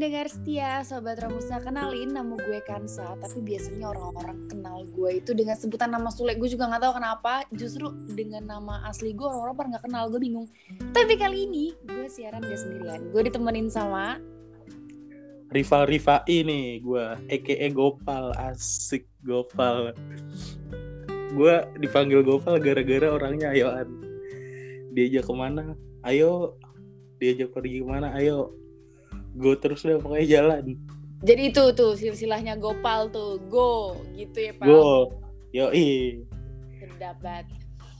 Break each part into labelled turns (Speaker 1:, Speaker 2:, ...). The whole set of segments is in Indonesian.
Speaker 1: pendengar setia Sobat Romusa kenalin nama gue Kansa Tapi biasanya orang-orang kenal gue itu dengan sebutan nama Sule. Gue juga gak tahu kenapa Justru dengan nama asli gue orang-orang pada gak kenal Gue bingung. Tapi kali ini gue siaran gak sendirian. Gue ditemenin sama
Speaker 2: Rival Riva ini gue EKE Gopal asik Gopal. Gue dipanggil Gopal gara-gara orangnya ayoan diajak ke mana? Ayo. Diajak pergi ke mana? Ayo go terus deh pokoknya jalan
Speaker 1: Jadi itu tuh silsilahnya Gopal tuh Go gitu ya Pak
Speaker 2: go yoi
Speaker 1: Sedap banget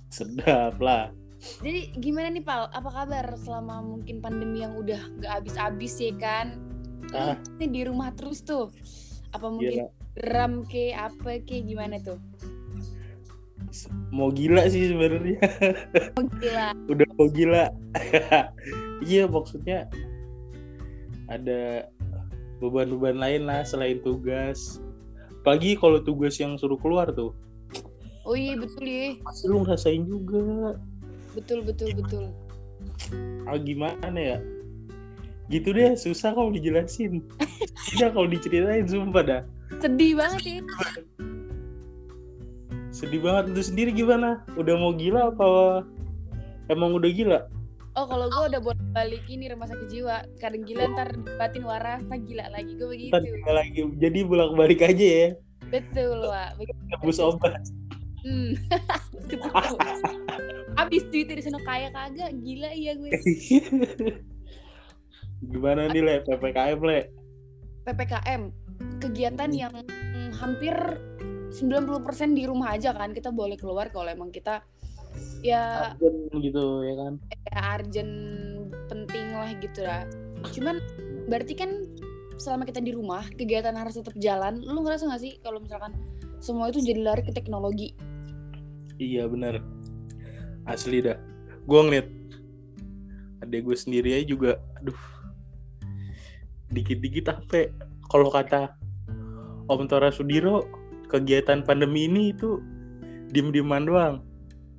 Speaker 2: sedap lah
Speaker 1: Jadi gimana nih Pal? Apa kabar selama mungkin pandemi yang udah gak habis-habis ya kan?
Speaker 2: Ah.
Speaker 1: nih di rumah terus tuh. Apa mungkin
Speaker 2: gila
Speaker 1: ram ke apa ke gimana tuh?
Speaker 2: mau gila sih sebenarnya
Speaker 1: gila.
Speaker 2: udah mau gila iya maksudnya ada beban-beban lain lah selain tugas. Pagi kalau tugas yang suruh keluar tuh.
Speaker 1: Oh iya betul ya.
Speaker 2: pasti lu ngerasain juga.
Speaker 1: Betul betul betul.
Speaker 2: ah gimana ya? Gitu deh susah kalau dijelasin. Ya kalau diceritain sumpah dah.
Speaker 1: Sedih banget ya.
Speaker 2: sedih banget. Itu sendiri gimana? Udah mau gila apa emang udah gila?
Speaker 1: Oh kalau gue udah bolak balik ini rumah sakit jiwa. Kadang gila ntar batin waras, ntar gila lagi. Gue begitu.
Speaker 2: Ntar lagi jadi bolak balik aja ya
Speaker 1: Betul. Begitu.
Speaker 2: nebus obat
Speaker 1: Hmm. Abis duitnya di sana kaya kagak. Gila iya gue.
Speaker 2: gimana nih le ppkm le
Speaker 1: PPKM kegiatan yang hampir 90% di rumah aja kan kita boleh keluar kalau emang kita ya
Speaker 2: Urgent gitu ya kan?
Speaker 1: ya urgent penting lah gitu lah. Cuman berarti kan selama kita di rumah kegiatan harus tetap jalan. Lu ngerasa gak sih kalau misalkan semua itu jadi lari ke teknologi?
Speaker 2: Iya bener. Asli dah. Gue ngeliat adek gue sendiri aja juga aduh dikit-dikit apa kalau kata Om Tora Sudiro kegiatan pandemi ini itu diem-dieman doang.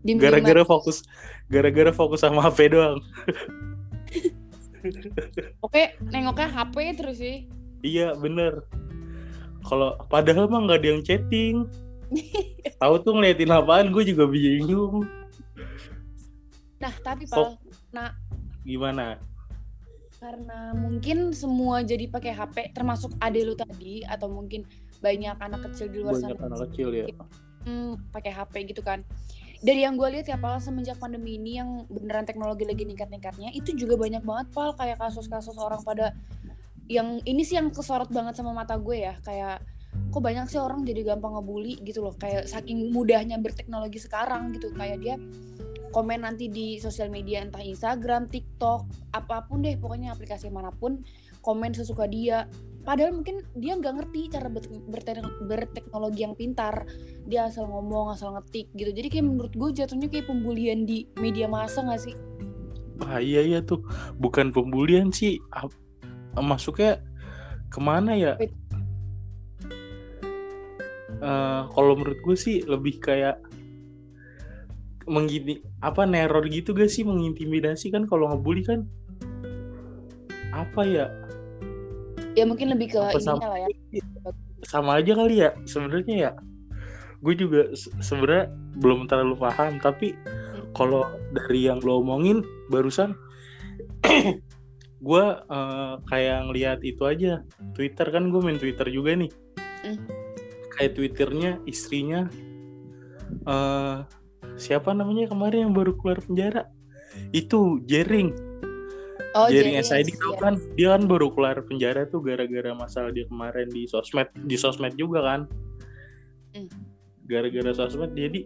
Speaker 2: Gara-gara fokus gara-gara fokus sama HP doang.
Speaker 1: Oke nengoknya HP terus sih.
Speaker 2: Iya bener. Kalau padahal mah nggak ada yang chatting. Tahu tuh ngeliatin apaan gue juga bingung.
Speaker 1: Nah tapi pal
Speaker 2: gimana?
Speaker 1: karena mungkin semua jadi pakai HP termasuk ade lu tadi atau mungkin banyak anak kecil di luar
Speaker 2: banyak
Speaker 1: sana
Speaker 2: anak kecil ya.
Speaker 1: hmm, pakai HP gitu kan dari yang gue lihat ya pal semenjak pandemi ini yang beneran teknologi lagi ningkat-ningkatnya itu juga banyak banget pal. Kayak kasus-kasus orang pada yang ini sih yang kesorot banget sama mata gue ya. Kayak kok banyak sih orang jadi gampang ngebully gitu loh. Kayak saking mudahnya berteknologi sekarang gitu. Kayak dia komen nanti di sosial media entah Instagram, TikTok, apa pun deh pokoknya aplikasi mana pun komen sesuka dia padahal mungkin dia nggak ngerti cara ber- berte- berteknologi yang pintar. Dia asal ngomong asal ngetik gitu. Jadi kayak menurut gue jatuhnya kayak pembulian di media massa nggak sih?
Speaker 2: Ah iya iya tuh. Bukan pembulian sih. Masuknya ke mana ya?
Speaker 1: Wait.
Speaker 2: Eh, kalau menurut gue sih lebih kayak menggini apa neror gitu gak sih? Mengintimidasi kan kalau ngebully kan? Apa ya
Speaker 1: ya mungkin lebih ke
Speaker 2: Apa
Speaker 1: ininya
Speaker 2: sama-
Speaker 1: lah ya.
Speaker 2: Sama aja kali ya sebenarnya ya. Gue juga se- sebenarnya belum terlalu paham tapi kalau dari yang lo omongin barusan gue eh, kayak ngeliat itu aja. Twitter kan gue main Twitter juga nih.
Speaker 1: Hmm.
Speaker 2: kayak Twitternya istrinya eh siapa namanya kemarin yang baru keluar penjara? Itu Jering
Speaker 1: oh
Speaker 2: Jering
Speaker 1: jadi
Speaker 2: SID
Speaker 1: ya.
Speaker 2: tau kan dia kan baru keluar penjara tuh gara-gara masalah dia kemarin di sosmed di sosmed juga kan.
Speaker 1: Hmm.
Speaker 2: gara-gara sosmed jadi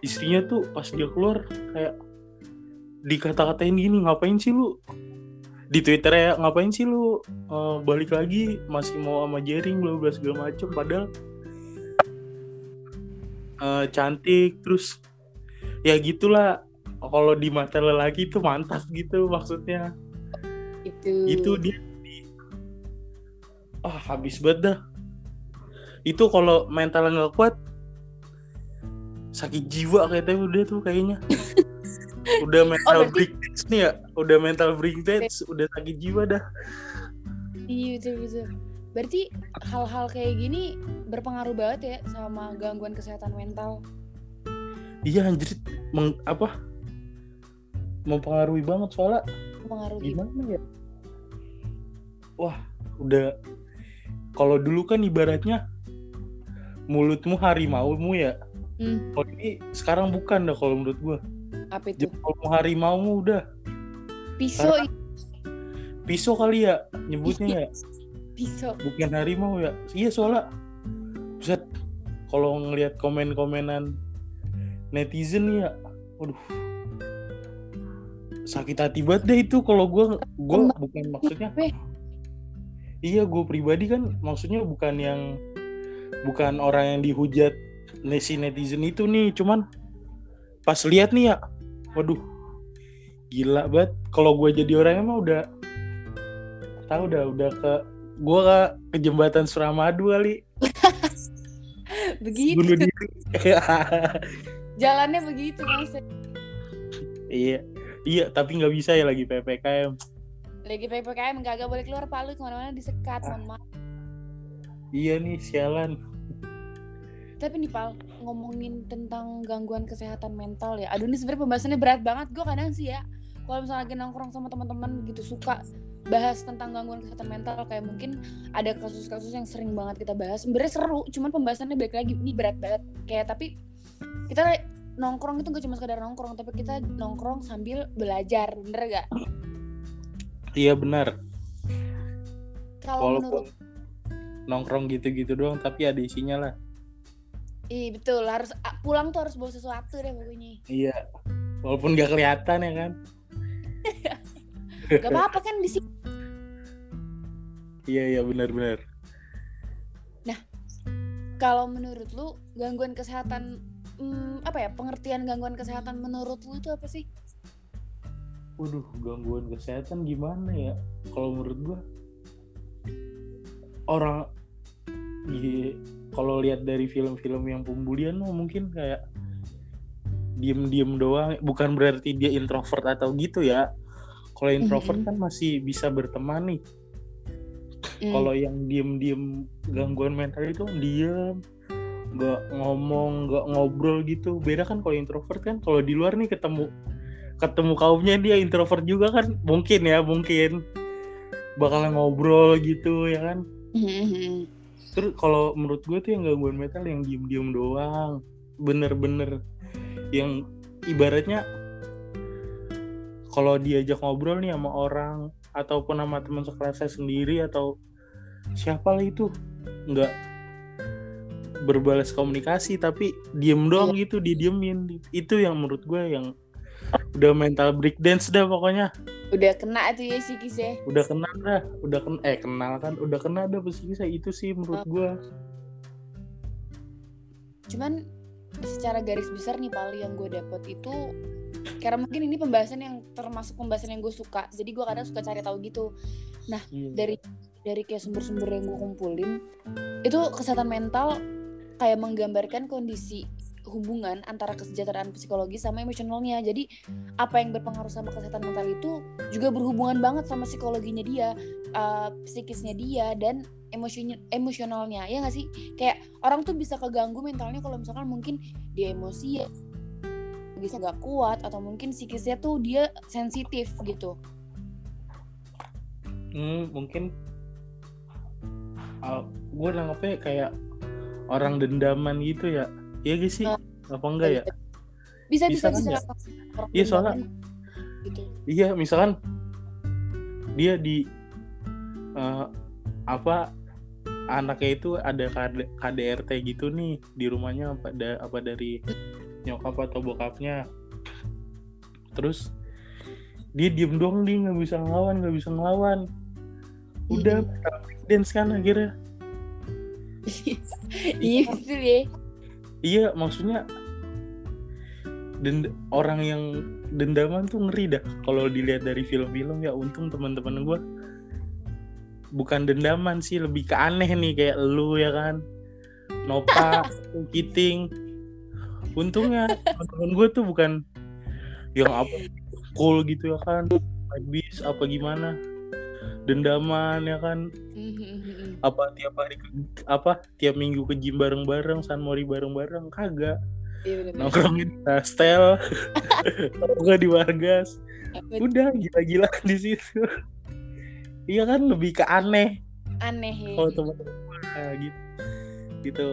Speaker 2: istrinya tuh pas dia keluar kayak dikata-katain gini ngapain sih lu? Di Twitter ya ngapain sih lu eh, balik lagi masih mau sama Jering bla bla segala macem. Padahal eh, cantik terus ya gitulah. Kalau di mata lelaki tuh mantap gitu maksudnya
Speaker 1: itu
Speaker 2: itu dia di- ah habis banget dah itu kalau mental nggak kuat sakit jiwa kayaknya udah tuh kayaknya udah mental
Speaker 1: berarti-
Speaker 2: breakdance nih ya udah mental breakdance udah sakit jiwa dah
Speaker 1: Iya betul betul. Berarti hal-hal kayak gini berpengaruh banget ya sama gangguan kesehatan mental.
Speaker 2: Iya anjir meng, apa mempengaruhi banget soalnya
Speaker 1: Mempengaruhi.
Speaker 2: gimana ya? Wah, udah kalau dulu kan ibaratnya mulutmu harimaumu ya.
Speaker 1: Hmm,
Speaker 2: Kalau ini sekarang bukan dah kalau menurut gua.
Speaker 1: apa itu?
Speaker 2: Kalau harimaumu udah
Speaker 1: Pisau,
Speaker 2: pisau kali ya nyebutnya ya.
Speaker 1: pisau.
Speaker 2: bukan harimau ya iya soalnya Buset, kalau ngelihat komen-komenan netizen ya waduh sakit hati banget deh itu kalau gue gue bukan maksudnya
Speaker 1: Weh,
Speaker 2: iya gue pribadi kan maksudnya bukan yang bukan orang yang dihujat si netizen itu nih cuman pas lihat nih ya waduh gila banget. Kalau gue jadi orang emang udah tahu udah udah ke gue ke, ke jembatan Suramadu kali.
Speaker 1: Begitu.
Speaker 2: bunuh diri.
Speaker 1: Jalannya begitu mas.
Speaker 2: iya. Iya tapi nggak bisa ya lagi ppkm
Speaker 1: Lagi ppkm kagak boleh keluar pak lu ke mana-mana disekat, mohon maaf.
Speaker 2: iya nih sialan
Speaker 1: Tapi nih pal ngomongin tentang gangguan kesehatan mental ya. Aduh ini sebenarnya pembahasannya berat banget. Gue kadang sih ya kalau misalnya lagi nongkrong sama teman-teman gitu suka bahas tentang gangguan kesehatan mental kayak mungkin ada kasus-kasus yang sering banget kita bahas. Sebenarnya seru, cuman pembahasannya balik lagi ini berat banget. Kayak tapi kita nongkrong itu gak cuma sekedar nongkrong, tapi kita nongkrong sambil belajar, bener gak?
Speaker 2: Iya benar
Speaker 1: Kalau menurut
Speaker 2: walaupun nongkrong gitu-gitu doang tapi ada isinya lah
Speaker 1: Iya betul harus pulang tuh harus bawa sesuatu deh pokoknya.
Speaker 2: iya walaupun nggak kelihatan ya kan
Speaker 1: Gak apa-apa kan di sini.
Speaker 2: iya iya benar-benar
Speaker 1: Kalau menurut lu gangguan kesehatan hmm, apa ya pengertian gangguan kesehatan menurut lu itu apa sih?
Speaker 2: Waduh, gangguan kesehatan gimana ya? Kalau menurut gua orang iya, kalau lihat dari film-film yang pembulian mah mungkin kayak diem-diem doang, bukan berarti dia introvert atau gitu ya. Kalau introvert
Speaker 1: Mhm.
Speaker 2: kan masih bisa berteman nih.
Speaker 1: Hmm.
Speaker 2: Kalau yang diem-diem gangguan mental itu diem, nggak ngomong, nggak ngobrol gitu. Beda kan kalau introvert kan, kalau di luar nih ketemu ketemu kaumnya dia introvert juga kan? Mungkin ya mungkin. Bakalan ngobrol gitu ya kan? Terus kalau menurut gue tuh yang gangguan mental yang diem-diem doang. Bener-bener yang ibaratnya kalau diajak ngobrol nih sama orang ataupun sama teman sekelasnya sendiri atau siapa lah itu nggak berbalas komunikasi tapi diem doang gitu didiemin. Itu yang menurut gue yang udah mental breakdance dah pokoknya
Speaker 1: Udah kena tuh ya psikisnya.
Speaker 2: udah kena dah udah kena eh kenal kan udah kena dah psikisnya itu sih menurut gue
Speaker 1: Cuman secara garis besar nih Pali yang gue dapet itu karena mungkin ini pembahasan yang termasuk pembahasan yang gue suka. Jadi gue kadang suka cari tahu gitu.
Speaker 2: Iya.
Speaker 1: Dari dari kayak sumber-sumber yang gue kumpulin itu kesehatan mental kayak menggambarkan kondisi hubungan antara kesejahteraan psikologis sama emosionalnya. Jadi apa yang berpengaruh sama kesehatan mental itu juga berhubungan banget sama psikologinya dia, uh, psikisnya dia dan emosinya emosionalnya. Ya nggak sih? Kayak orang tuh bisa keganggu mentalnya kalau misalkan mungkin dia emosi ya bisa nggak kuat atau mungkin psikisnya tuh dia sensitif gitu.
Speaker 2: Hmm, mungkin gue nanggepnya kayak orang dendaman gitu ya iya gak sih?
Speaker 1: Ah,
Speaker 2: apa enggak ya?
Speaker 1: Bisa
Speaker 2: Bisa
Speaker 1: bisa. bisa.
Speaker 2: kan
Speaker 1: Orang
Speaker 2: Iya, soalnya-
Speaker 1: gitu.
Speaker 2: iya misalkan dia di eh, apa anaknya itu ada KD, KDRT gitu nih di rumahnya apa da- apa dari nyokap atau bokapnya. Terus dia diem doang dia nggak bisa ngelawan nggak bisa ngelawan. Udah dance kan akhirnya.
Speaker 1: Iya betul ya.
Speaker 2: Iya, maksudnya dend orang yang dendaman tuh ngeri dah. Kalau dilihat dari film-film ya untung teman-teman gue bukan dendaman sih lebih ke aneh nih kayak lu ya kan? Nopa Kiting. Untungnya teman-teman gue tuh bukan yang apa cool gitu ya kan? Habis apa gimana dendaman ya kan?
Speaker 1: Mhm.
Speaker 2: apa tiap hari ke- apa tiap minggu ke gym bareng-bareng San Mori bareng-bareng kagak.
Speaker 1: Iya
Speaker 2: nongkrongin Tastel nongkrong di Wargas.
Speaker 1: Betul.
Speaker 2: udah gila-gila di situ. Iya kan lebih ke aneh.
Speaker 1: Aneh ya.
Speaker 2: teman-teman gua, nah, gitu. Gitu.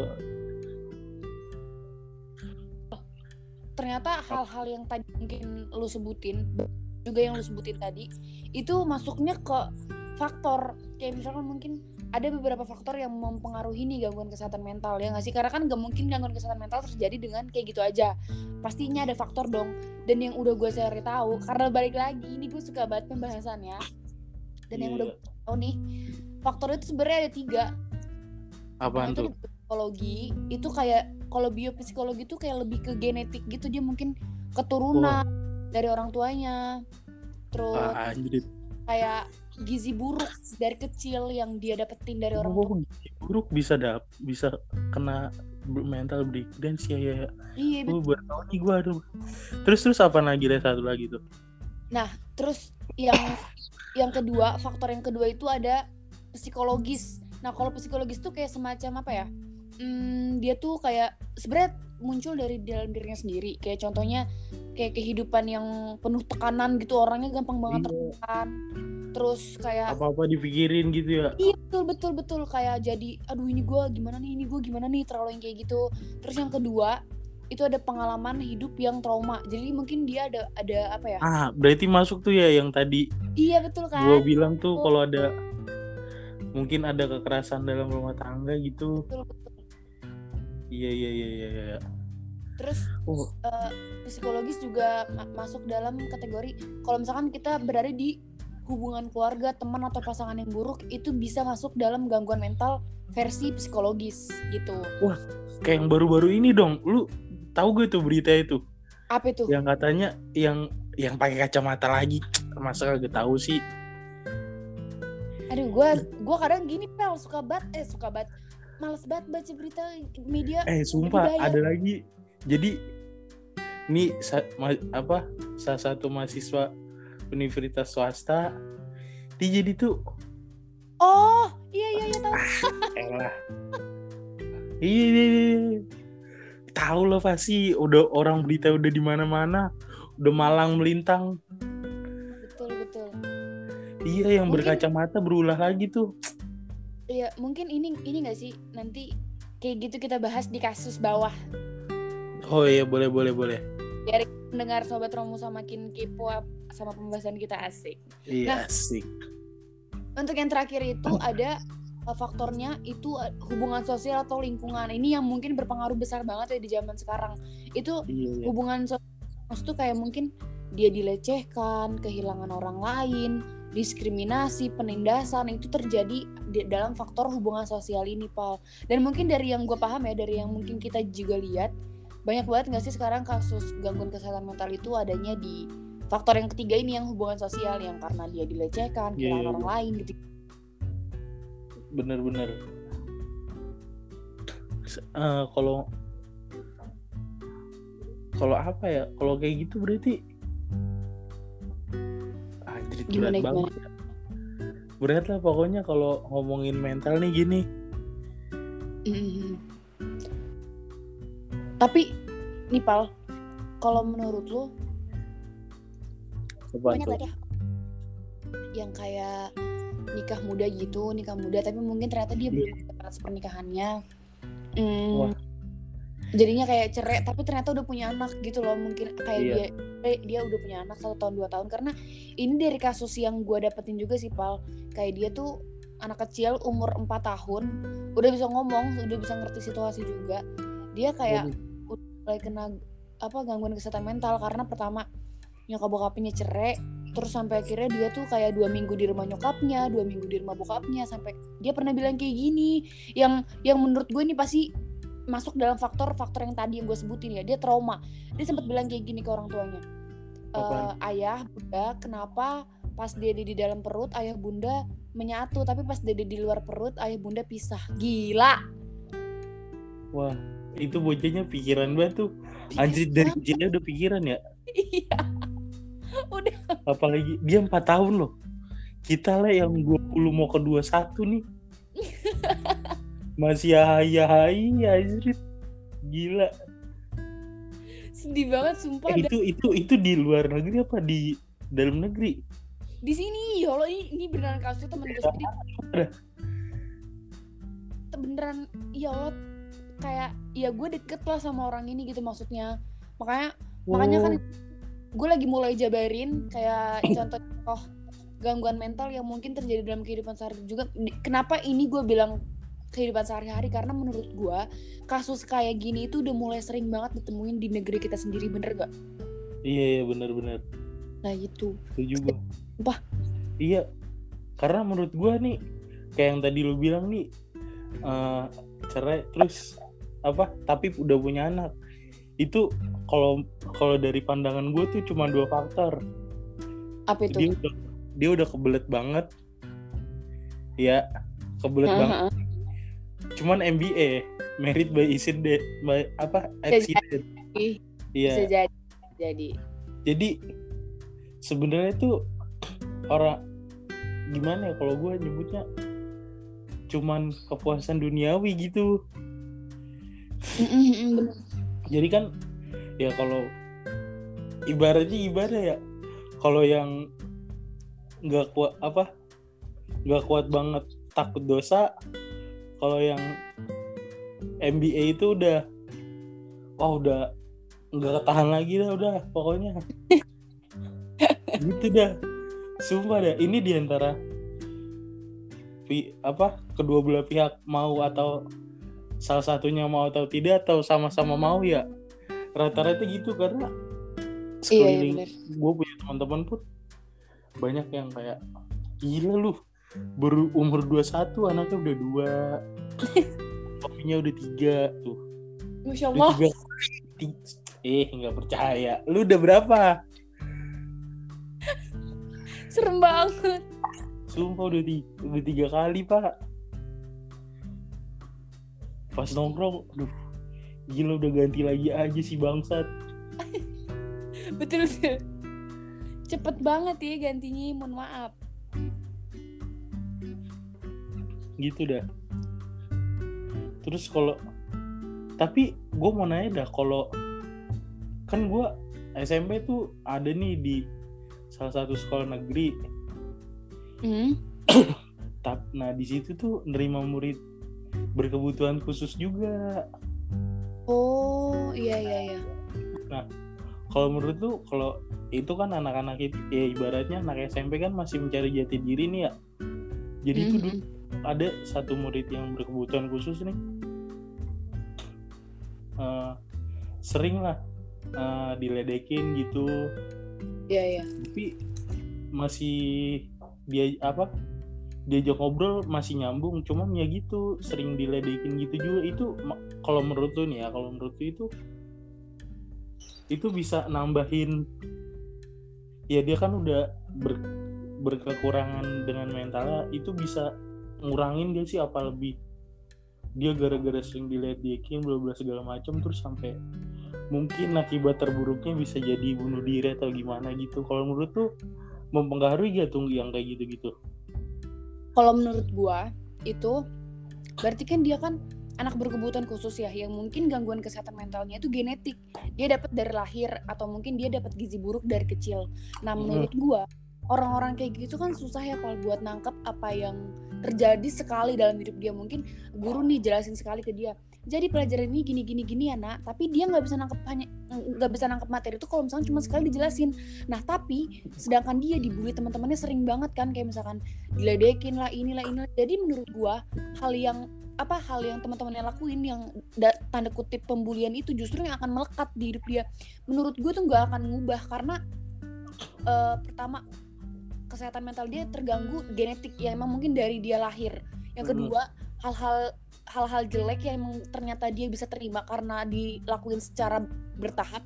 Speaker 1: Ternyata hal-hal yang tadi mungkin lu sebutin juga yang lu sebutin tadi itu masuknya ke faktor kayak misalkan mungkin ada beberapa faktor yang mempengaruhi nih gangguan kesehatan mental ya nggak sih? Karena kan gak mungkin gangguan kesehatan mental terjadi dengan kayak gitu aja. Pastinya ada faktor dong. Dan yang udah gue cari tahu karena balik lagi ini gue suka banget pembahasannya. Dan yang udah
Speaker 2: Iya.
Speaker 1: gue tahu nih faktor itu sebenarnya ada tiga.
Speaker 2: Apaan
Speaker 1: itu psikologi itu kayak kalau biopsikologi itu kayak lebih ke genetik gitu dia mungkin keturunan dari orang tuanya terus
Speaker 2: ah,
Speaker 1: kayak gizi buruk dari kecil yang dia dapetin dari orang tua
Speaker 2: Oh, gizi buruk bisa dap bisa kena mental breakdance ya ya.
Speaker 1: iya
Speaker 2: Gue
Speaker 1: betul.
Speaker 2: baru tahu nih gue aduh. Terus terus apa lagi deh satu lagi tuh?
Speaker 1: terus yang yang kedua faktor yang kedua itu ada psikologis nah kalau psikologis tuh kayak semacam apa ya Hmm, dia tuh kayak sebenarnya muncul dari dalam dirinya sendiri. Kayak contohnya kayak kehidupan yang penuh tekanan gitu orangnya gampang banget
Speaker 2: Iya.
Speaker 1: tertekan. Terus kayak
Speaker 2: Apa-apa dipikirin gitu ya.
Speaker 1: Iya betul betul betul. Kayak jadi aduh ini gue gimana nih ini gue gimana nih terlalu yang kayak gitu. Terus yang kedua itu ada pengalaman hidup yang trauma. Jadi mungkin dia ada ada apa ya?
Speaker 2: Ah, berarti masuk tuh ya yang tadi.
Speaker 1: Iya betul
Speaker 2: gue
Speaker 1: kan
Speaker 2: bilang tuh kalau ada mungkin ada kekerasan dalam rumah tangga gitu.
Speaker 1: betul betul
Speaker 2: Iya iya iya iya. iya.
Speaker 1: terus
Speaker 2: Oh,
Speaker 1: eh, psikologis juga ma- masuk dalam kategori kalau misalkan kita berada di hubungan keluarga teman atau pasangan yang buruk itu bisa masuk dalam gangguan mental versi psikologis gitu
Speaker 2: kayak yang baru-baru ini dong. Lu tahu gue tuh berita itu
Speaker 1: apa itu
Speaker 2: yang katanya yang yang pakai kacamata lagi. Masa kagak tahu sih?
Speaker 1: aduh gue gue kadang gini pel suka banget eh suka banget males banget baca berita media
Speaker 2: Eh sumpah
Speaker 1: Budaya.
Speaker 2: ada lagi. Jadi ini sa- ma- apa salah satu mahasiswa universitas swasta dia jadi tuh
Speaker 1: oh iya iya iya tahu
Speaker 2: elah iya iya, iya. tahu lah pasti udah orang berita udah di mana-mana udah malang melintang
Speaker 1: betul betul
Speaker 2: iya yang
Speaker 1: Mungkin-
Speaker 2: berkacamata berulah lagi tuh
Speaker 1: iya mungkin ini ini gak sih? Nanti kayak gitu kita bahas di kasus bawah.
Speaker 2: Oh iya boleh boleh boleh.
Speaker 1: Mendengar sobat Romusa makin kepo sama pembahasan kita asik.
Speaker 2: Iya
Speaker 1: Nah.
Speaker 2: asik.
Speaker 1: untuk yang terakhir itu ada uh, faktornya itu uh, hubungan sosial atau lingkungan. Ini yang mungkin berpengaruh besar banget ya di zaman sekarang. Itu
Speaker 2: iya, iya.
Speaker 1: hubungan sosial itu kayak mungkin dia dilecehkan kehilangan orang lain diskriminasi penindasan itu terjadi di dalam faktor hubungan sosial ini pal dan mungkin dari yang gue paham ya dari yang mungkin kita juga lihat banyak banget nggak sih sekarang kasus gangguan kesehatan mental itu adanya di faktor yang ketiga ini yang hubungan sosial yang karena dia dilecehkan
Speaker 2: Iya,
Speaker 1: kehilangan
Speaker 2: iya,
Speaker 1: orang lain gitu.
Speaker 2: Bener-bener. Eh, kalau kalau apa ya kalau kayak gitu berarti anjir
Speaker 1: Gimana,
Speaker 2: berat banget berat lah pokoknya kalau ngomongin mental nih gini
Speaker 1: Mhm. Tapi nih Pal, kalau menurut lo banyak ya yang kayak nikah muda gitu, nikah muda tapi mungkin ternyata dia belum batas pernikahannya. Hmm,
Speaker 2: Wah.
Speaker 1: Jadinya kayak cerai tapi ternyata udah punya anak gitu loh mungkin kayak
Speaker 2: Iya.
Speaker 1: dia eh, dia udah punya anak satu tahun dua tahun. Karena ini dari kasus yang gue dapetin juga sih pal. Kayak dia tuh anak kecil umur 4 tahun udah bisa ngomong udah bisa ngerti situasi juga. Dia kayak udah mulai kena apa gangguan kesehatan mental. Karena pertama nyokap bokapnya cerai terus sampai akhirnya dia tuh kayak dua minggu di rumah nyokapnya dua minggu di rumah bokapnya sampai dia pernah bilang kayak gini. Yang yang menurut gue ini pasti masuk dalam faktor-faktor yang tadi yang gue sebutin ya dia trauma. Dia sempat bilang kayak gini ke orang tuanya. "Eh,
Speaker 2: Apaan?
Speaker 1: ayah bunda kenapa pas dede di dalam perut ayah bunda menyatu tapi pas dede di luar perut ayah bunda pisah. Gila!
Speaker 2: Wah itu bocahnya pikiran banget tuh. Anjir dari kecilnya udah pikiran ya?
Speaker 1: Iya. Udah.
Speaker 2: Apalagi dia empat tahun loh. Kita lah yang 20 mau ke 21 nih masih hai hai anjir gila.
Speaker 1: Sedih banget sumpah.
Speaker 2: Eh, itu itu itu di luar negeri apa? Di dalam negeri?
Speaker 1: Di sini ya Allah ini, ini beneran kasusnya temen gue sendiri. Beneran ya Allah kayak ya gue deket lah sama orang ini gitu maksudnya. Makanya makanya kan
Speaker 2: Oh,
Speaker 1: gue lagi mulai jabarin kayak contoh oh gangguan mental yang mungkin terjadi dalam kehidupan sehari juga. Kenapa ini gue bilang kehidupan sehari-hari. Karena menurut gue kasus kayak gini itu udah mulai sering banget ditemuin di negeri kita sendiri bener gak?
Speaker 2: iya iya benar-benar
Speaker 1: Nah
Speaker 2: itu. Juga.
Speaker 1: Sumpah.
Speaker 2: iya. Karena menurut gua nih kayak yang tadi lu bilang nih eh, cerai terus apa tapi udah punya anak. Itu kalau kalau dari pandangan gue tuh cuma dua faktor.
Speaker 1: Apa itu?
Speaker 2: dia udah dia udah kebelet banget. Ya kebelet banget. Cuman MBA merit by accident by apa? Accident. Iya.
Speaker 1: Bisa jadi jadi.
Speaker 2: Jadi sebenarnya tuh orang gimana ya kalau gue nyebutnya? Cuman kepuasan duniawi gitu. Jadi kan ya kalau ibaratnya ibadah ya. Kalau yang nggak kuat apa? Nggak kuat banget takut dosa kalau yang MBA itu udah wah udah nggak ketahan lagi dah udah pokoknya gitu dah sumpah dah ini di antara pi, apa kedua belah pihak mau atau salah satunya mau atau tidak atau sama-sama mau ya rata-rata gitu karena
Speaker 1: Iya, iya
Speaker 2: sekeliling
Speaker 1: bener.
Speaker 2: gue punya teman-teman pun banyak yang kayak gila lu baru umur 21 anaknya udah dua kopinya udah tiga tuh
Speaker 1: Masya
Speaker 2: udah
Speaker 1: Allah.
Speaker 2: tiga Ti- eh nggak percaya lu udah berapa
Speaker 1: Serem banget.
Speaker 2: sumpah udah, ti- udah tiga kali pak pas nongkrong aduh gila udah ganti lagi aja si bangsat
Speaker 1: Betul betul. Cepet banget ya gantinya, mohon maaf.
Speaker 2: Gitu dah terus kalau tapi gue mau nanya dah kalau kan gue SMP tuh ada nih di salah satu sekolah negeri
Speaker 1: Hmm.
Speaker 2: tap nah di situ tuh nerima murid berkebutuhan khusus juga
Speaker 1: Oh, iya iya iya.
Speaker 2: kalau menurut tuh kalau itu kan anak-anak itu ya ibaratnya anak SMP kan masih mencari jati diri nih ya jadi itu
Speaker 1: Mhm.
Speaker 2: dulu ada satu murid yang berkebutuhan khusus nih. Eh, sering lah eh, diledekin gitu.
Speaker 1: Iya iya.
Speaker 2: tapi masih dia apa diajak ngobrol masih nyambung cuman ya gitu sering diledekin gitu juga. Itu kalau menurut lu nih ya kalau menurut lu itu itu bisa nambahin ya dia kan udah ber- berkekurangan dengan mentalnya itu bisa ngurangin dia sih apa lebih dia gara-gara sering diledekin bla bla segala macam terus sampai mungkin akibat terburuknya bisa jadi bunuh diri atau gimana gitu kalau menurut tuh mempengaruhi gak tuh yang kayak gitu-gitu
Speaker 1: Kalau menurut gua itu berarti kan dia kan anak berkebutuhan khusus ya yang mungkin gangguan kesehatan mentalnya itu genetik. Dia dapat dari lahir atau mungkin dia dapat gizi buruk dari kecil. Nah, menurut gua orang-orang kayak gitu kan susah ya kalau buat nangkep apa yang terjadi sekali dalam hidup dia. Mungkin guru nih jelasin sekali ke dia. Jadi pelajaran ini gini gini gini ya, Nak. Tapi dia nggak bisa nangkep hanya nggak bisa nangkep materi itu kalau misalnya cuma sekali dijelasin. Nah, tapi sedangkan dia dibully teman-temannya sering banget kan kayak misalkan diledekin lah inilah inilah jadi menurut gua hal yang apa hal yang teman-temannya lakuin yang da- tanda kutip pembulian itu justru yang akan melekat di hidup dia menurut gue tuh nggak akan ngubah karena eh, pertama kesehatan mental dia terganggu genetik yang emang mungkin dari dia lahir. Yang kedua hal-hal hal-hal jelek yang emang ternyata dia bisa terima karena dilakuin secara bertahap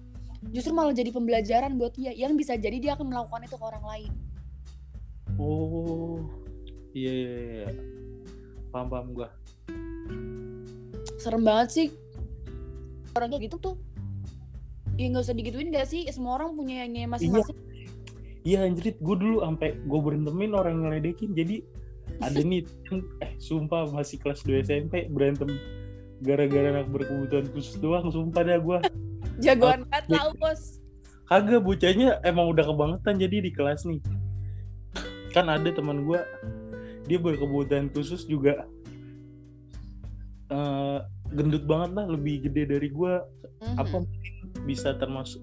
Speaker 1: justru malah jadi pembelajaran buat dia. Yang bisa jadi dia akan melakukan itu ke orang lain.
Speaker 2: Oh iya iya iya paham paham gua.
Speaker 1: Serem banget sih. Orang kayak gitu tuh ya nggak usah digituin gak sih? Semua orang punya yang masing-masing.
Speaker 2: Iya anjrit gue dulu sampai gue berantemin orang ngeledekin jadi ada nih eh sumpah masih kelas 2 SMP berantem gara-gara anak berkebutuhan khusus doang sumpah dah gue
Speaker 1: Jagoan banget tau bos.
Speaker 2: kagak bocahnya emang udah kebangetan jadi di kelas nih kan ada teman gue dia berkebutuhan khusus juga eh, gendut banget lah lebih gede dari gue
Speaker 1: Mhm.
Speaker 2: apa mungkin bisa termasuk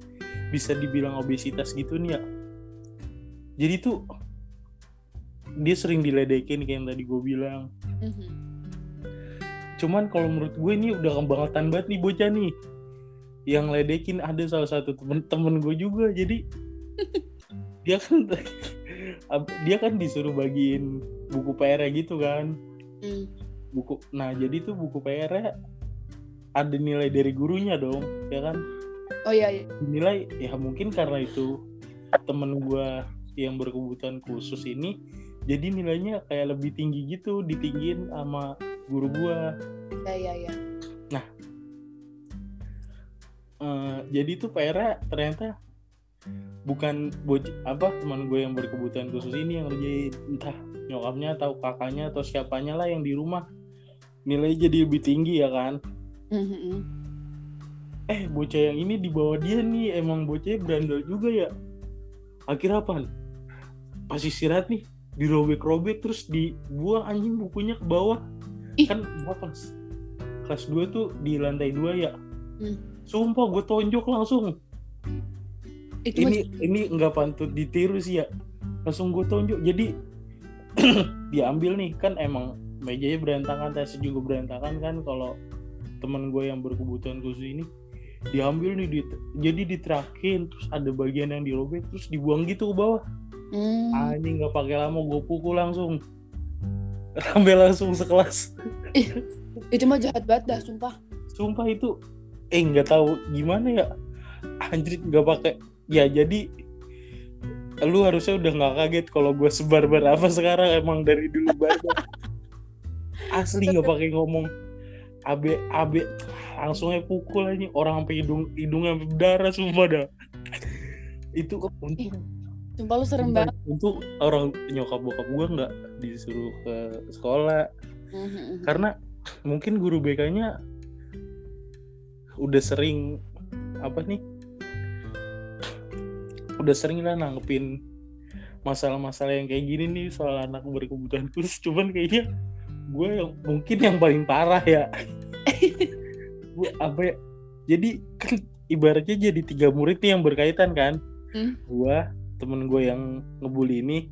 Speaker 2: bisa dibilang obesitas gitu nih ya jadi tuh dia sering diledekin kayak yang tadi gue bilang
Speaker 1: Mhm.
Speaker 2: cuman kalau menurut gue ini udah kebangetan banget nih bocah nih yang ledekin ada salah satu temen-temen gue juga jadi dia kan dia kan disuruh bagiin buku PR gitu kan
Speaker 1: Hmm.
Speaker 2: buku nah jadi tuh buku PR ada nilai dari gurunya dong ya kan
Speaker 1: Oh iya, iya.
Speaker 2: nilai ya mungkin karena itu temen gue yang berkebutuhan khusus ini jadi nilainya kayak lebih tinggi gitu ditinggiin sama guru gue
Speaker 1: Iya, iya, iya.
Speaker 2: Eh, jadi tuh PR ternyata bukan boj apa teman gue yang berkebutuhan khusus ini yang ngerjain. Entah nyokapnya atau kakaknya atau siapanya lah yang di rumah. Nilai jadi lebih tinggi ya kan?
Speaker 1: Mhm.
Speaker 2: eh bocah yang ini di bawah dia nih emang bocahnya berandal juga ya? Akhirnya apa pas istirahat nih dirobek-robek terus dibuang anjing bukunya ke bawah.
Speaker 1: Ih.
Speaker 2: kan gua kelas kelas 2 tuh di lantai 2 ya.
Speaker 1: Hmm.
Speaker 2: sumpah gue tonjok langsung.
Speaker 1: Itu
Speaker 2: ini ini nggak pantut ditiru sih ya. Langsung gue tonjok jadi diambil nih. Kan emang mejanya berantakan tasnya juga berantakan kan kalau teman gue yang berkebutuhan khusus ini. Diambil nih di- jadi diterakin terus ada bagian yang dirobek terus dibuang gitu ke bawah
Speaker 1: Hmm.
Speaker 2: anjing nggak pakai lama gue pukul langsung. Sampai langsung sekelas.
Speaker 1: Itu mah jahat banget dah, sumpah.
Speaker 2: sumpah itu eh nggak tahu gimana ya. Anjir nggak pakai. Ya jadi lu harusnya udah nggak kaget kalau gue sebar-bar apa sekarang. Emang dari dulu banget. Asli nggak pakai ngomong. Abe abe langsung aja pukul aja. Orang sampai hidung hidungnya sampai berdarah sumpah dah. Itu untung
Speaker 1: Sumpah lu serem banget.
Speaker 2: untung orang nyokap bokap gue nggak disuruh ke sekolah
Speaker 1: Mhm.
Speaker 2: karena mungkin guru BK-nya udah sering apa nih udah sering lah nanggepin masalah-masalah yang kayak gini nih soal anak berkebutuhan khusus cuman kayaknya gue yang mungkin yang paling parah ya gue apa ya jadi kan ibaratnya jadi tiga murid nih yang berkaitan kan
Speaker 1: Hmm.
Speaker 2: gue temen gue yang ngebully ini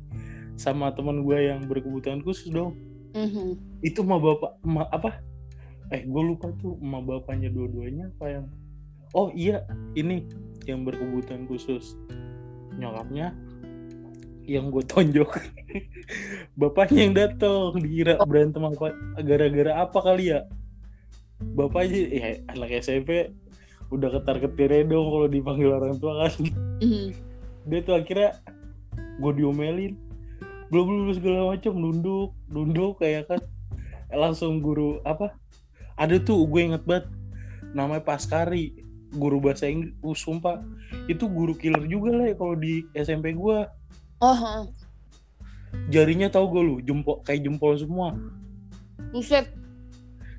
Speaker 2: sama temen gue yang berkebutuhan khusus dong.
Speaker 1: Mhm.
Speaker 2: itu mah bapak ma, apa? Eh gue lupa tuh ma bapaknya dua-duanya apa yang oh iya ini yang berkebutuhan khusus. Nyokapnya yang gue tonjok. Bapaknya yang datang dikira berantem apa gara-gara apa kali ya? Bapaknya ya anak SMP udah ketar ketir dong kalau dipanggil orang tua kan.
Speaker 1: Mhm.
Speaker 2: Dia tuh akhirnya gue diomelin. Belum lulus segala macam nunduk nunduk kayak kan. Langsung guru apa? Ada tuh gue inget banget namanya Paskari guru bahasa Inggris uh, sumpah. Itu guru killer juga lah ya kalau di SMP gue
Speaker 1: Oh,
Speaker 2: jarinya tau gue lu jempol kayak jempol semua.
Speaker 1: Buset.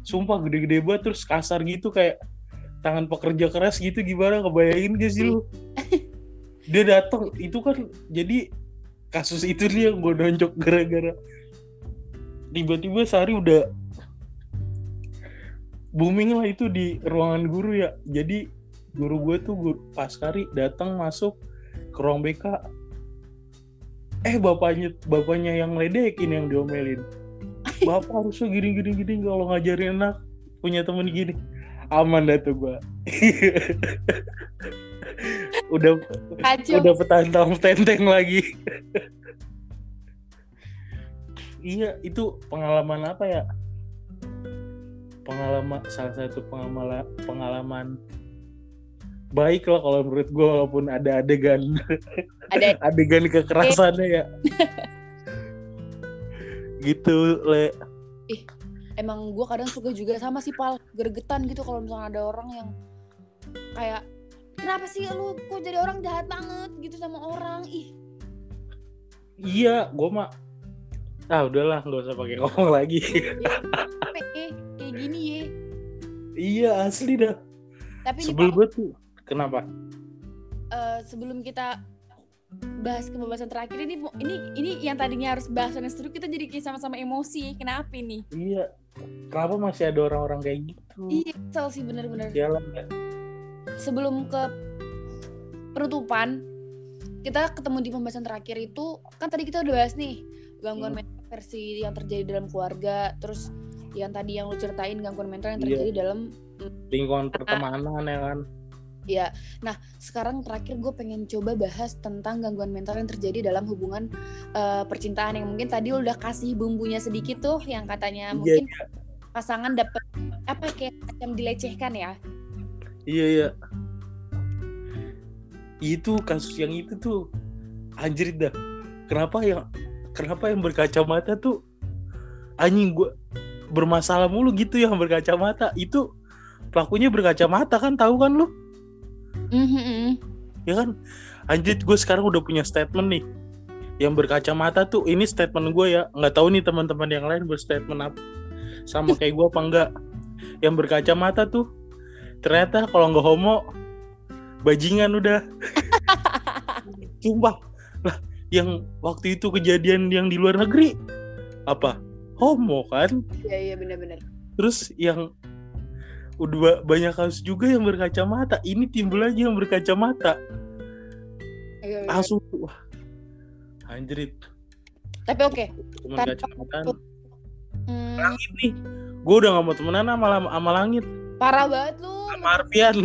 Speaker 2: sumpah gede-gede banget terus kasar gitu kayak tangan pekerja keras gitu gimana? Kebayangin gak sih lu dia datang itu kan jadi kasus itu yang gue nonjok gara-gara tiba-tiba sehari udah booming lah itu di ruangan guru ya. Jadi guru gue tuh guru Paskari datang masuk ke ruang BK eh bapaknya bapaknya yang ledekin yang diomelin. Bapak harusnya gini gini gini kalau ngajarin anak punya temen gini. Aman dah tuh gua udah
Speaker 1: Kacau.
Speaker 2: udah petantang tenteng lagi. Iya itu pengalaman apa ya? Pengalaman salah satu pengalaman pengalaman baik lah kalau menurut gue walaupun ada adegan.
Speaker 1: Ada
Speaker 2: adegan kekerasannya ya. Gitu le.
Speaker 1: Emang gue kadang suka juga sama sih pal. Gregetan gitu kalau misalnya ada orang yang kayak kenapa sih lu kok jadi orang jahat banget gitu sama orang ih
Speaker 2: iya gue mah ah udahlah nggak usah pakai ngomong lagi
Speaker 1: Eh, kayak gini ya.
Speaker 2: iya asli dah
Speaker 1: Tapi nih,
Speaker 2: sebel
Speaker 1: Pak,
Speaker 2: banget tuh kenapa
Speaker 1: eh, sebelum kita bahas kebebasan terakhir ini ini ini yang tadinya harus bahasan yang seru kita jadi kayak sama-sama emosi. Kenapa ini?
Speaker 2: iya kenapa masih ada orang-orang kayak gitu
Speaker 1: Iya, kesel sih bener-bener.
Speaker 2: Sialan ya.
Speaker 1: Sebelum ke penutupan kita ketemu di pembahasan terakhir itu kan tadi kita udah bahas nih gangguan
Speaker 2: Hmm.
Speaker 1: mental versi yang terjadi dalam keluarga terus yang tadi yang lu ceritain gangguan mental yang
Speaker 2: Iya.
Speaker 1: terjadi dalam
Speaker 2: lingkungan pertemanan ya kan?
Speaker 1: Ya nah sekarang terakhir gue pengen coba bahas tentang gangguan mental yang terjadi dalam hubungan eh, percintaan yang mungkin tadi lu udah kasih bumbunya sedikit tuh yang katanya
Speaker 2: Iya,
Speaker 1: mungkin pasangan dapet apa kayak macam dilecehkan ya
Speaker 2: iya iya. Itu kasus yang itu tuh anjir dah. Kenapa yang kenapa yang berkacamata tuh anjing gua bermasalah mulu gitu yang berkacamata. Itu pelakunya berkacamata kan tahu kan lu?
Speaker 1: Mhm.
Speaker 2: ya kan? Anjir gue sekarang udah punya statement nih. Yang berkacamata tuh ini statement gue ya. Nggak tahu nih teman-teman yang lain berstatement apa sama kayak gue apa enggak yang berkacamata tuh ternyata kalau nggak homo bajingan udah. Sumpah. Lah yang waktu itu kejadian yang di luar negeri apa? Homo kan?
Speaker 1: Iya iya benar-benar.
Speaker 2: terus yang udah ba- banyak kasus juga yang berkacamata. Ini timbul lagi yang berkacamata.
Speaker 1: Iya.
Speaker 2: langsung wah. Anjrit
Speaker 1: Tapi oke.
Speaker 2: teman
Speaker 1: Tanpa
Speaker 2: kacamataan
Speaker 1: Hmm,
Speaker 2: langit nih. Gue udah gak mau temenan sama, sama langit
Speaker 1: parah banget lu.
Speaker 2: sama Arfian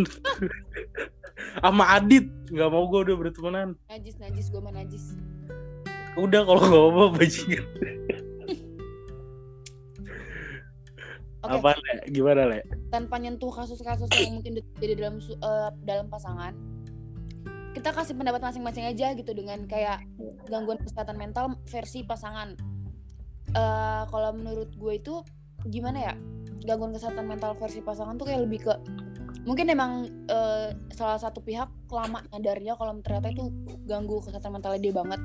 Speaker 2: sama Adit nggak mau gue udah bertemanan
Speaker 1: Najis najis gue mah najis.
Speaker 2: udah kalau nggak mau bajingan
Speaker 1: Oke.
Speaker 2: apa le gimana le
Speaker 1: Tanpa nyentuh kasus-kasus yang mungkin terjadi dalam eh, dalam pasangan, kita kasih pendapat masing-masing aja gitu dengan kayak gangguan kesehatan mental versi pasangan. Eh kalau menurut gue itu gimana ya? Gangguan kesehatan mental versi pasangan tuh kayak lebih ke mungkin emang eh, salah satu pihak lama nyadarnya kalau ternyata itu ganggu kesehatan mentalnya dia banget.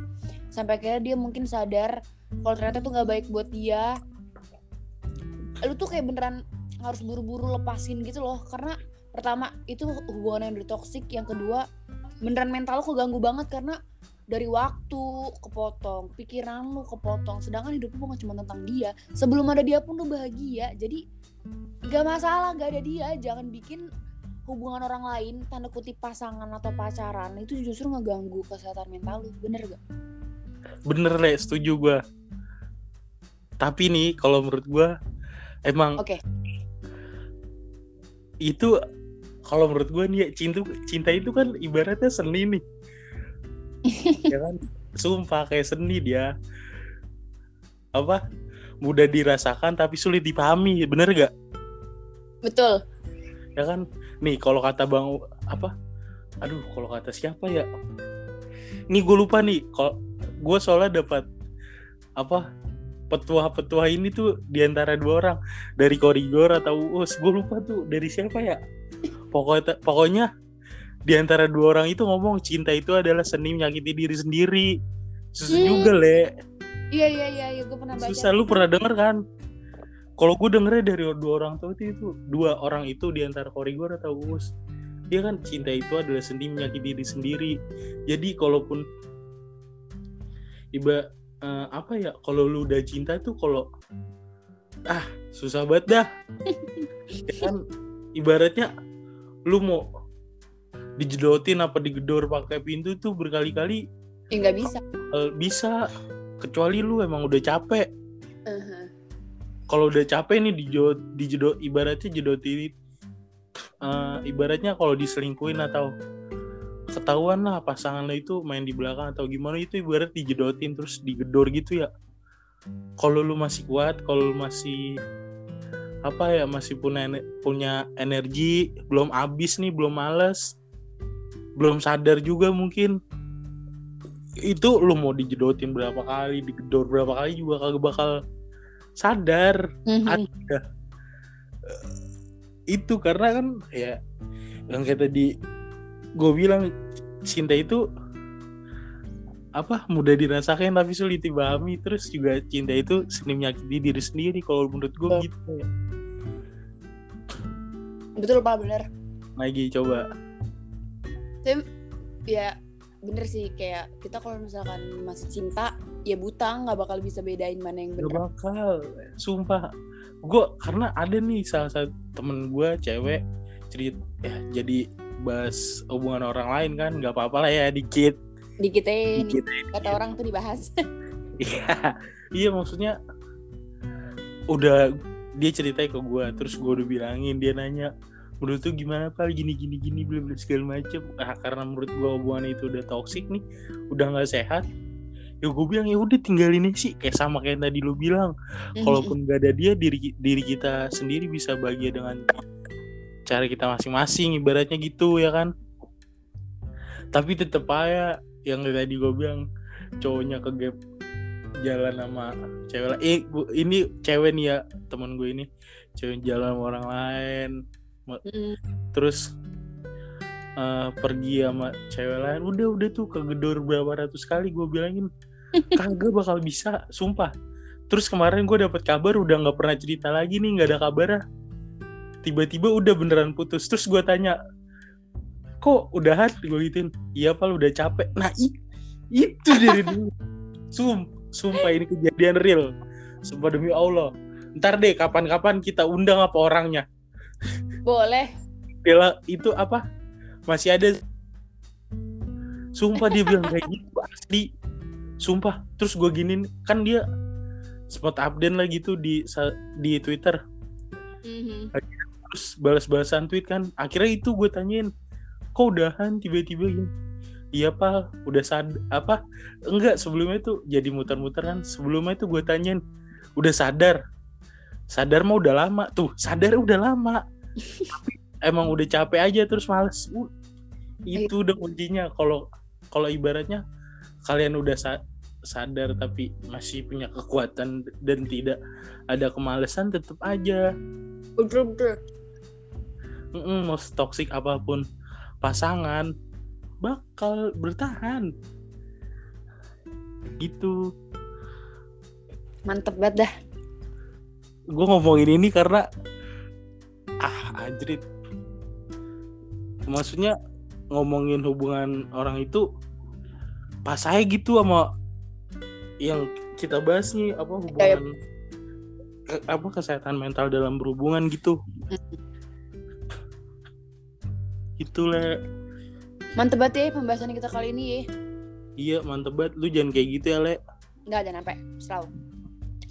Speaker 1: Sampai akhirnya dia mungkin sadar kalau ternyata itu nggak baik buat dia. Lu tuh kayak beneran harus buru-buru lepasin gitu loh. Karena pertama itu hubungan yang udah toxic. Yang kedua beneran mental lu keganggu banget karena dari waktu kepotong pikiran lu kepotong. Sedangkan hidup lu bukan cuma tentang dia. Sebelum ada dia pun lu bahagia. Jadi gak masalah gak ada dia. Jangan bikin hubungan orang lain tanda kutip pasangan atau pacaran itu justru ngeganggu kesehatan mental lu. Bener gak?
Speaker 2: bener le setuju gue tapi nih kalau menurut gue emang
Speaker 1: Oke.
Speaker 2: itu kalau menurut gue nih cinta cinta itu kan ibaratnya seni nih ya kan? Sumpah kayak seni dia. Apa? Mudah dirasakan tapi sulit dipahami. Bener gak
Speaker 1: Betul.
Speaker 2: ya kan? Nih kalau kata bang apa? Aduh kalau kata siapa ya? Ini gue lupa nih. Kalau gue soalnya dapat apa? Petua-petua ini tuh di antara dua orang. Dari Korigor atau Uus gue lupa tuh dari siapa ya? Pokoknya pokoknya di antara dua orang itu ngomong cinta itu adalah seni menyakiti diri sendiri susah
Speaker 1: Hmm.
Speaker 2: juga le
Speaker 1: Iya iya iya, iya. gue pernah baca.
Speaker 2: susah lu pernah denger kan kalau gue dengernya dari dua orang tuh itu, itu dua orang itu di antara Korigor atau Uus dia kan cinta itu adalah seni menyakiti diri sendiri jadi kalaupun iba eh, apa ya kalau lu udah cinta tuh kalau ah susah banget dah ya kan ibaratnya lu mau dijedotin apa digedor pakai pintu tuh berkali-kali
Speaker 1: Ya nggak bisa.
Speaker 2: eh, bisa kecuali lu emang udah capek
Speaker 1: Uh-huh.
Speaker 2: kalau udah capek nih dijo dijedot ibaratnya jedotin eh, ibaratnya kalau diselingkuin atau ketahuan lah pasangan lo itu main di belakang atau gimana itu ibarat dijedotin terus digedor gitu ya kalau lu masih kuat kalau lu masih apa ya masih punya punya energi belum habis nih belum males belum sadar juga mungkin. Itu lu mau dijedotin berapa kali digedor berapa kali juga kagak bakal sadar.
Speaker 1: Mhm.
Speaker 2: ada. Itu karena kan ya yang kayak tadi gue bilang cinta itu apa mudah dirasakan tapi sulit dipahami. Terus juga cinta itu seni menyakiti diri sendiri kalau menurut gue gitu ya.
Speaker 1: betul pak bener
Speaker 2: lagi coba
Speaker 1: Tapi ya bener sih kayak kita kalau misalkan masih cinta ya buta nggak bakal bisa bedain mana yang
Speaker 2: Gak
Speaker 1: bener.
Speaker 2: bakal sumpah gue karena ada nih salah satu temen gue cewek cerita ya jadi bahas hubungan orang lain kan nggak apa-apa lah ya dikit dikit
Speaker 1: kata orang tuh dibahas.
Speaker 2: iya iya maksudnya udah dia ceritain ke gue terus gue udah bilangin dia nanya menurut tuh gimana pak? Gini gini gini belum segala macem. Ah, karena menurut gue hubungan itu udah toksik nih udah nggak sehat ya gue bilang ya udah tinggalin sih. Kayak sama kayak tadi lu bilang. Kalaupun gak ada dia diri diri kita sendiri bisa bahagia dengan cara kita masing-masing ibaratnya gitu ya kan? Tapi tetep aja yang tadi gue bilang cowoknya ke gap jalan sama cewek eh, gua- ini cewek nih ya teman gue ini. Cewek jalan sama orang lain
Speaker 1: Mm-mm.
Speaker 2: terus eh, pergi sama cewek lain udah udah tuh kegedor berapa ratus kali gue bilangin. Kagak bakal bisa sumpah. Terus kemarin gue dapat kabar udah nggak pernah cerita lagi nih nggak ada kabar. Tiba-tiba udah beneran putus. Terus gue tanya kok udahan? Gue gituin iya pak udah capek. Nah i- itu dari dulu Sum, sumpah ini kejadian real. Sumpah demi Allah. Ntar deh kapan-kapan kita undang apa orangnya
Speaker 1: Boleh.
Speaker 2: Bella itu apa? Masih ada. Sumpah dia bilang kayak gitu asli. Sumpah terus gue giniin kan dia sempat update lah gitu di di Twitter.
Speaker 1: Mhm.
Speaker 2: terus balas-balasan tweet kan. Akhirnya itu gue tanyain kok udahan tiba-tiba gini? Iya pak udah sad apa? Enggak sebelumnya tuh jadi muter-muter kan. Sebelumnya tuh gue tanyain udah sadar? Sadar mah udah lama. Tuh sadar udah lama emang udah capek aja terus males. Uh, itu udah kuncinya. Kalau kalau ibaratnya kalian udah sa- sadar tapi masih punya kekuatan dan tidak ada kemalesan tetap aja.
Speaker 1: Betul betul.
Speaker 2: Mm-mm, mau toksik apa pun pasangan bakal bertahan. Gitu.
Speaker 1: Mantep banget dah.
Speaker 2: gue ngomongin ini karena ah anjrit. Maksudnya ngomongin hubungan orang itu pas saya gitu sama yang kita bahas nih apa hubungan ke- apa kesehatan mental dalam berhubungan gitu. Gitu le.
Speaker 1: Mantep banget ya pembahasan kita kali ini ya.
Speaker 2: iya mantep banget. Lu jangan kayak gitu ya le.
Speaker 1: Nggak ada sampai. Selalu.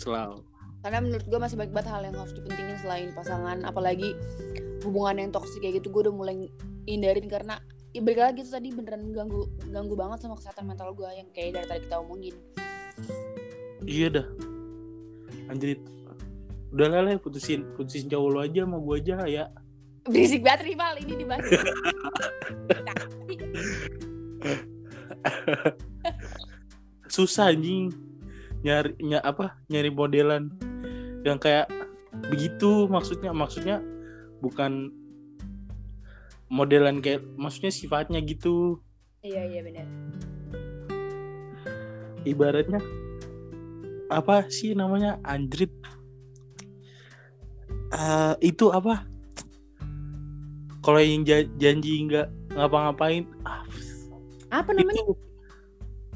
Speaker 2: selalu
Speaker 1: Karena menurut gue masih banyak banget hal yang harus dipentingin selain pasangan, apalagi hubungan yang toksik kayak gitu gue udah mulai hindarin karena ya balik lagi tuh tadi beneran ganggu ganggu banget sama kesehatan mental gue yang kayak dari tadi kita omongin.
Speaker 2: iya dah. Anjrit. Udah lah le putusin putusin cowok lu aja sama gua aja ya.
Speaker 1: Berisik banget rival ini dibahas.
Speaker 2: susah anjing. Nyari ny- apa nyari modelan yang kayak begitu maksudnya maksudnya bukan modelan kayak maksudnya sifatnya gitu.
Speaker 1: Iya iya benar.
Speaker 2: ibaratnya apa sih namanya anjrit Eh, itu apa? Kalau yang ja- janji nggak ngapa-ngapain ah,
Speaker 1: Apa namanya?
Speaker 2: itu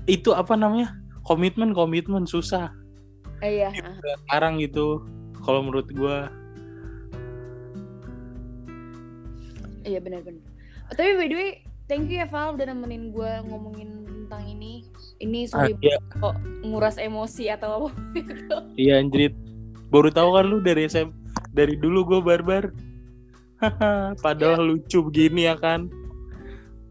Speaker 2: itu apa namanya? Komitmen komitmen susah
Speaker 1: Iya. ah.
Speaker 2: sekarang gitu kalau menurut gua
Speaker 1: Iya benar-benar. Oh, tapi by the way, thank you ya Val udah nemenin gue ngomongin tentang ini. Ini
Speaker 2: ah,
Speaker 1: sorry
Speaker 2: iya,
Speaker 1: kok nguras emosi atau apa gitu.
Speaker 2: iya anjrit baru tahu kan lu dari SM dari dulu gua barbar Haha, padahal lucu begini ya kan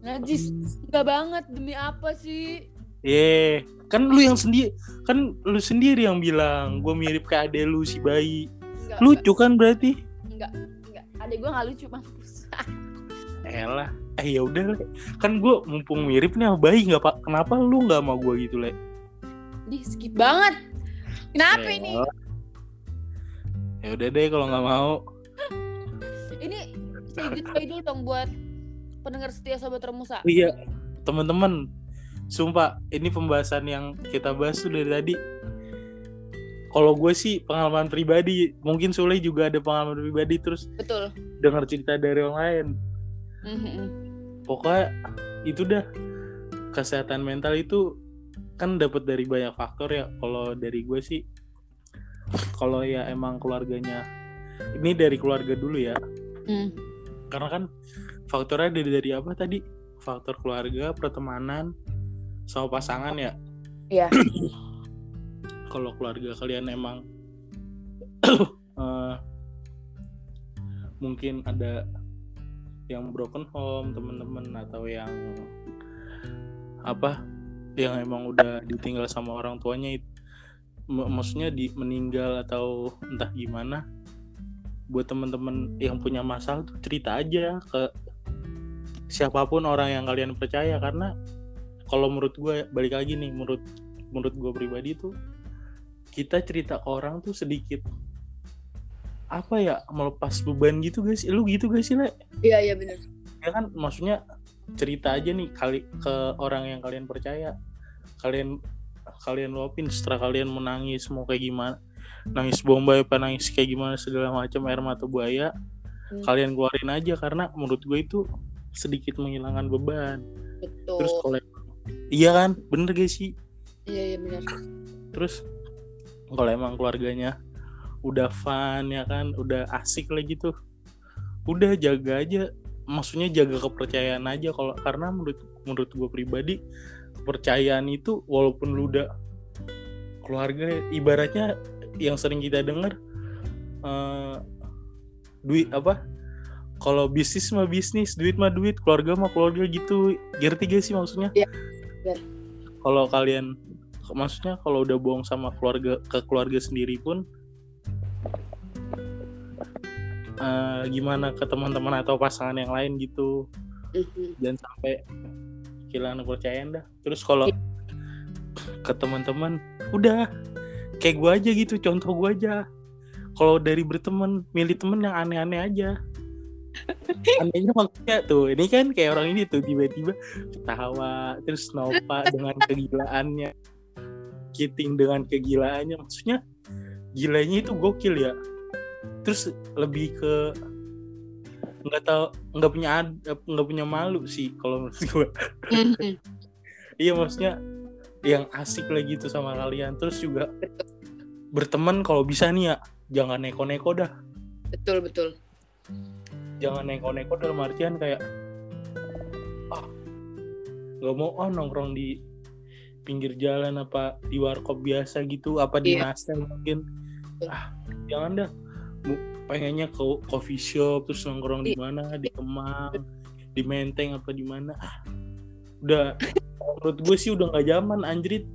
Speaker 1: Najis, enggak banget demi apa sih?
Speaker 2: Ye, kan lu yang sendiri, kan lu sendiri yang bilang gue mirip kayak ade lu si bayi.
Speaker 1: Enggak,
Speaker 2: Lucu kan berarti?
Speaker 1: enggak, enggak. Adek gue gak lucu mampus.
Speaker 2: Elah, eh ya udah le. Kan gue mumpung mirip nih sama bayi nggak pak? Kenapa lu nggak sama gue gitu le?
Speaker 1: Di skip banget. Kenapa ini?
Speaker 2: Ya udah deh kalau nggak mau.
Speaker 1: Ini say goodbye dulu dong buat pendengar setia sobat Remusa.
Speaker 2: Iya, teman-teman, sumpah ini pembahasan yang kita bahas tuh dari tadi. Kalau gue sih pengalaman pribadi mungkin Sule juga ada pengalaman pribadi terus
Speaker 1: betul.
Speaker 2: dengar cerita dari orang lain.
Speaker 1: Mhm.
Speaker 2: pokoknya itu dah. Kesehatan mental itu kan dapat dari banyak faktor ya. Kalau dari gue sih kalau ya emang keluarganya ini dari keluarga dulu ya.
Speaker 1: Hmm.
Speaker 2: karena kan faktornya dari dari apa tadi? Faktor keluarga pertemanan sama pasangan ya
Speaker 1: Iya.
Speaker 2: kalau keluarga kalian emang eh, mungkin ada yang broken home temen-temen atau yang apa yang emang udah ditinggal sama orang tuanya it- m- maksudnya di meninggal atau entah gimana buat temen-temen yang punya masalah tuh cerita aja ke siapa pun orang yang kalian percaya karena kalau menurut gue balik lagi nih menurut menurut gue pribadi tuh kita cerita ke orang tuh sedikit. Apa ya melepas beban gitu guys lu gitu guys sih le?
Speaker 1: Iya iya benar
Speaker 2: ya kan? Maksudnya cerita aja nih kali ke orang yang kalian percaya. Kalian kalian luapin setelah kalian menangis mau kayak gimana nangis bombay apa nangis kayak gimana segala macam air mata buaya
Speaker 1: Hmm.
Speaker 2: kalian keluarin aja. Karena menurut gue itu sedikit menghilangkan beban.
Speaker 1: Betul.
Speaker 2: Terus kalau iya kan? Bener guys sih?
Speaker 1: Iya iya benar
Speaker 2: terus kalau emang keluarganya udah fun ya kan? Udah asik lagi tuh udah jaga aja. Maksudnya jaga kepercayaan aja. Kalau karena menurut menurut gue pribadi kepercayaan itu walaupun lu udah keluarga ibaratnya yang sering kita dengar eh, duit apa? Kalau bisnis mah bisnis duit mah duit keluarga mah keluarga gitu. Ngerti gak sih maksudnya?
Speaker 1: Iya,
Speaker 2: kalau kalian maksudnya kalau udah bohong sama keluarga ke keluarga sendiri pun eh, gimana ke teman-teman atau pasangan yang lain gitu. Dan sampai kehilangan kepercayaan dah. Terus kalau ke teman-teman udah kayak gua aja gitu contoh gua aja. Kalau dari berteman milih temen yang aneh-aneh aja anehnya maksudnya tuh ini kan kayak orang ini tuh tiba-tiba ketawa terus Nova dengan kegilaannya. Kiting dengan kegilaannya maksudnya gilanya itu gokil ya. Terus lebih ke nggak tahu nggak punya nggak punya malu sih kalau menurut gue
Speaker 1: Mhm.
Speaker 2: iya maksudnya yang asik lagi tuh sama kalian terus juga berteman kalau bisa nih ya jangan neko-neko dah.
Speaker 1: Betul betul
Speaker 2: jangan neko-neko dalam artian kayak ah nggak mau ah nongkrong di pinggir jalan apa di warkop biasa gitu apa di
Speaker 1: Iya.
Speaker 2: Nasdem mungkin. Ah jangan dah. Pengennya ke coffee shop terus nongkrong di
Speaker 1: Iya.
Speaker 2: mana? Di Kemang di Menteng apa di mana? Ah udah menurut gue sih udah nggak zaman anjrit.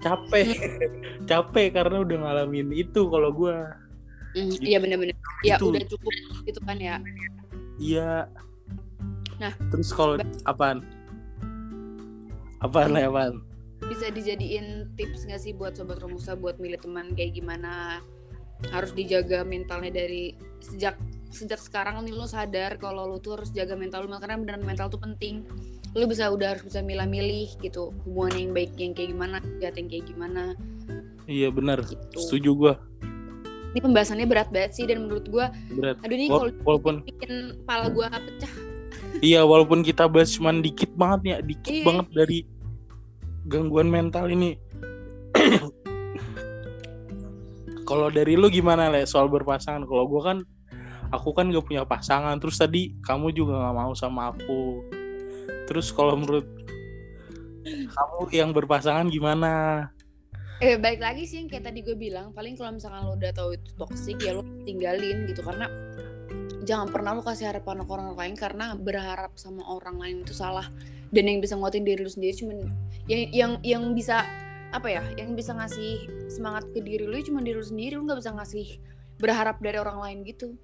Speaker 2: Capek. Capek karena udah ngalamin itu kalau gue
Speaker 1: Mhm. iya benar-benar ya
Speaker 2: Itu.
Speaker 1: udah cukup gitu kan ya.
Speaker 2: Iya.
Speaker 1: Nah,
Speaker 2: terus kalau apaan? Apaan lah apaan?
Speaker 1: Bisa dijadiin tips nggak sih buat sobat Romusa buat milih teman kayak gimana? Harus dijaga mentalnya dari sejak sejak sekarang nih lu sadar kalau lu tuh harus jaga mental lu karena beneran mental tuh penting. Lu bisa udah harus bisa milah-milih gitu hubungan yang baik yang kayak gimana jahat yang kayak gimana.
Speaker 2: Iya benar
Speaker 1: gitu.
Speaker 2: Setuju gue
Speaker 1: ini pembahasannya berat banget sih dan menurut gua
Speaker 2: berat.
Speaker 1: aduh ini
Speaker 2: Wal- walaupun
Speaker 1: bikin kepala gua pecah.
Speaker 2: Iya walaupun kita bahas cuman dikit banget ya dikit
Speaker 1: Iya.
Speaker 2: banget dari gangguan mental ini. Kalau dari lu gimana le soal berpasangan? Kalau gue kan aku kan gak punya pasangan. Terus tadi kamu juga nggak mau sama aku. Terus kalau menurut kamu yang berpasangan gimana
Speaker 1: Eh baik lagi sih yang kayak tadi gue bilang paling kalau misalkan lo udah tahu itu toxic ya lo tinggalin gitu. Karena jangan pernah lo kasih harapan ke orang lain karena berharap sama orang lain itu salah. Dan yang bisa nguatin diri lo sendiri cuman yang yang yang bisa apa ya yang bisa ngasih semangat ke diri lo cuma diri lo sendiri. Lo nggak bisa ngasih berharap dari orang lain gitu.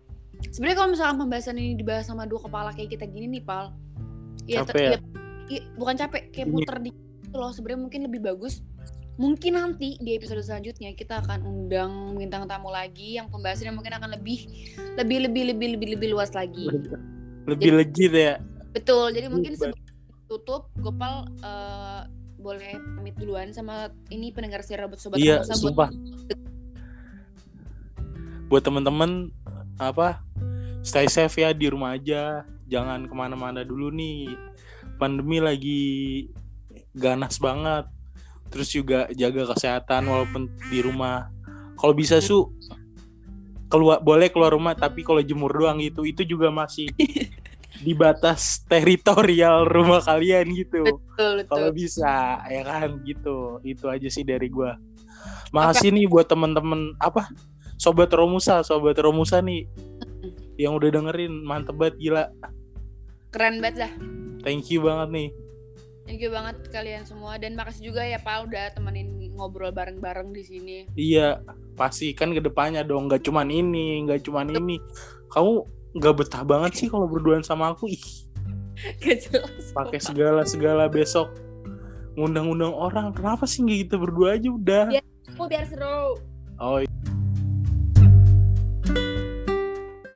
Speaker 1: Sebenarnya kalau misalkan pembahasan ini dibahas sama dua kepala kayak kita gini nih pal ya,
Speaker 2: Capek ya?
Speaker 1: ya- bukan capek kayak puter di loh sebenarnya mungkin lebih bagus mungkin nanti di episode selanjutnya kita akan undang bintang tamu lagi yang pembahasannya mungkin akan lebih lebih lebih lebih lebih lebih luas lagi
Speaker 2: lebih legit ya
Speaker 1: betul jadi mungkin sebelum tutup Gopal eh, boleh pamit duluan sama ini pendengar si Robot Sobat
Speaker 2: Iya,
Speaker 1: buat
Speaker 2: sumpah. Buat temen-temen apa stay safe ya di rumah aja, jangan ke mana-mana dulu nih. Pandemi lagi ganas banget. Terus juga jaga kesehatan walaupun di rumah. Kalau bisa su keluar boleh keluar rumah tapi kalau jemur doang gitu itu juga masih di batas teritorial rumah kalian gitu.
Speaker 1: betul betul.
Speaker 2: kalau bisa ya kan gitu itu aja sih dari gua makasih nih buat temen-temen apa sobat Romusa sobat Romusa nih yang udah dengerin mantep banget gila
Speaker 1: Keren banget lah.
Speaker 2: thank you banget nih
Speaker 1: Thank you banget kalian semua. Dan makasih juga ya Pak udah temenin ngobrol bareng-bareng di sini.
Speaker 2: iya pasti kan ke depannya dong. Nggak cuman ini nggak cuman ini. Kamu nggak betah banget sih kalau berduaan sama aku? Ih.
Speaker 1: Gak jelas.
Speaker 2: pakai segala segala besok. Ngundang-undang orang. Kenapa sih nggak kita berdua aja? Udah.
Speaker 1: Iya. Oh biar seru.
Speaker 2: oh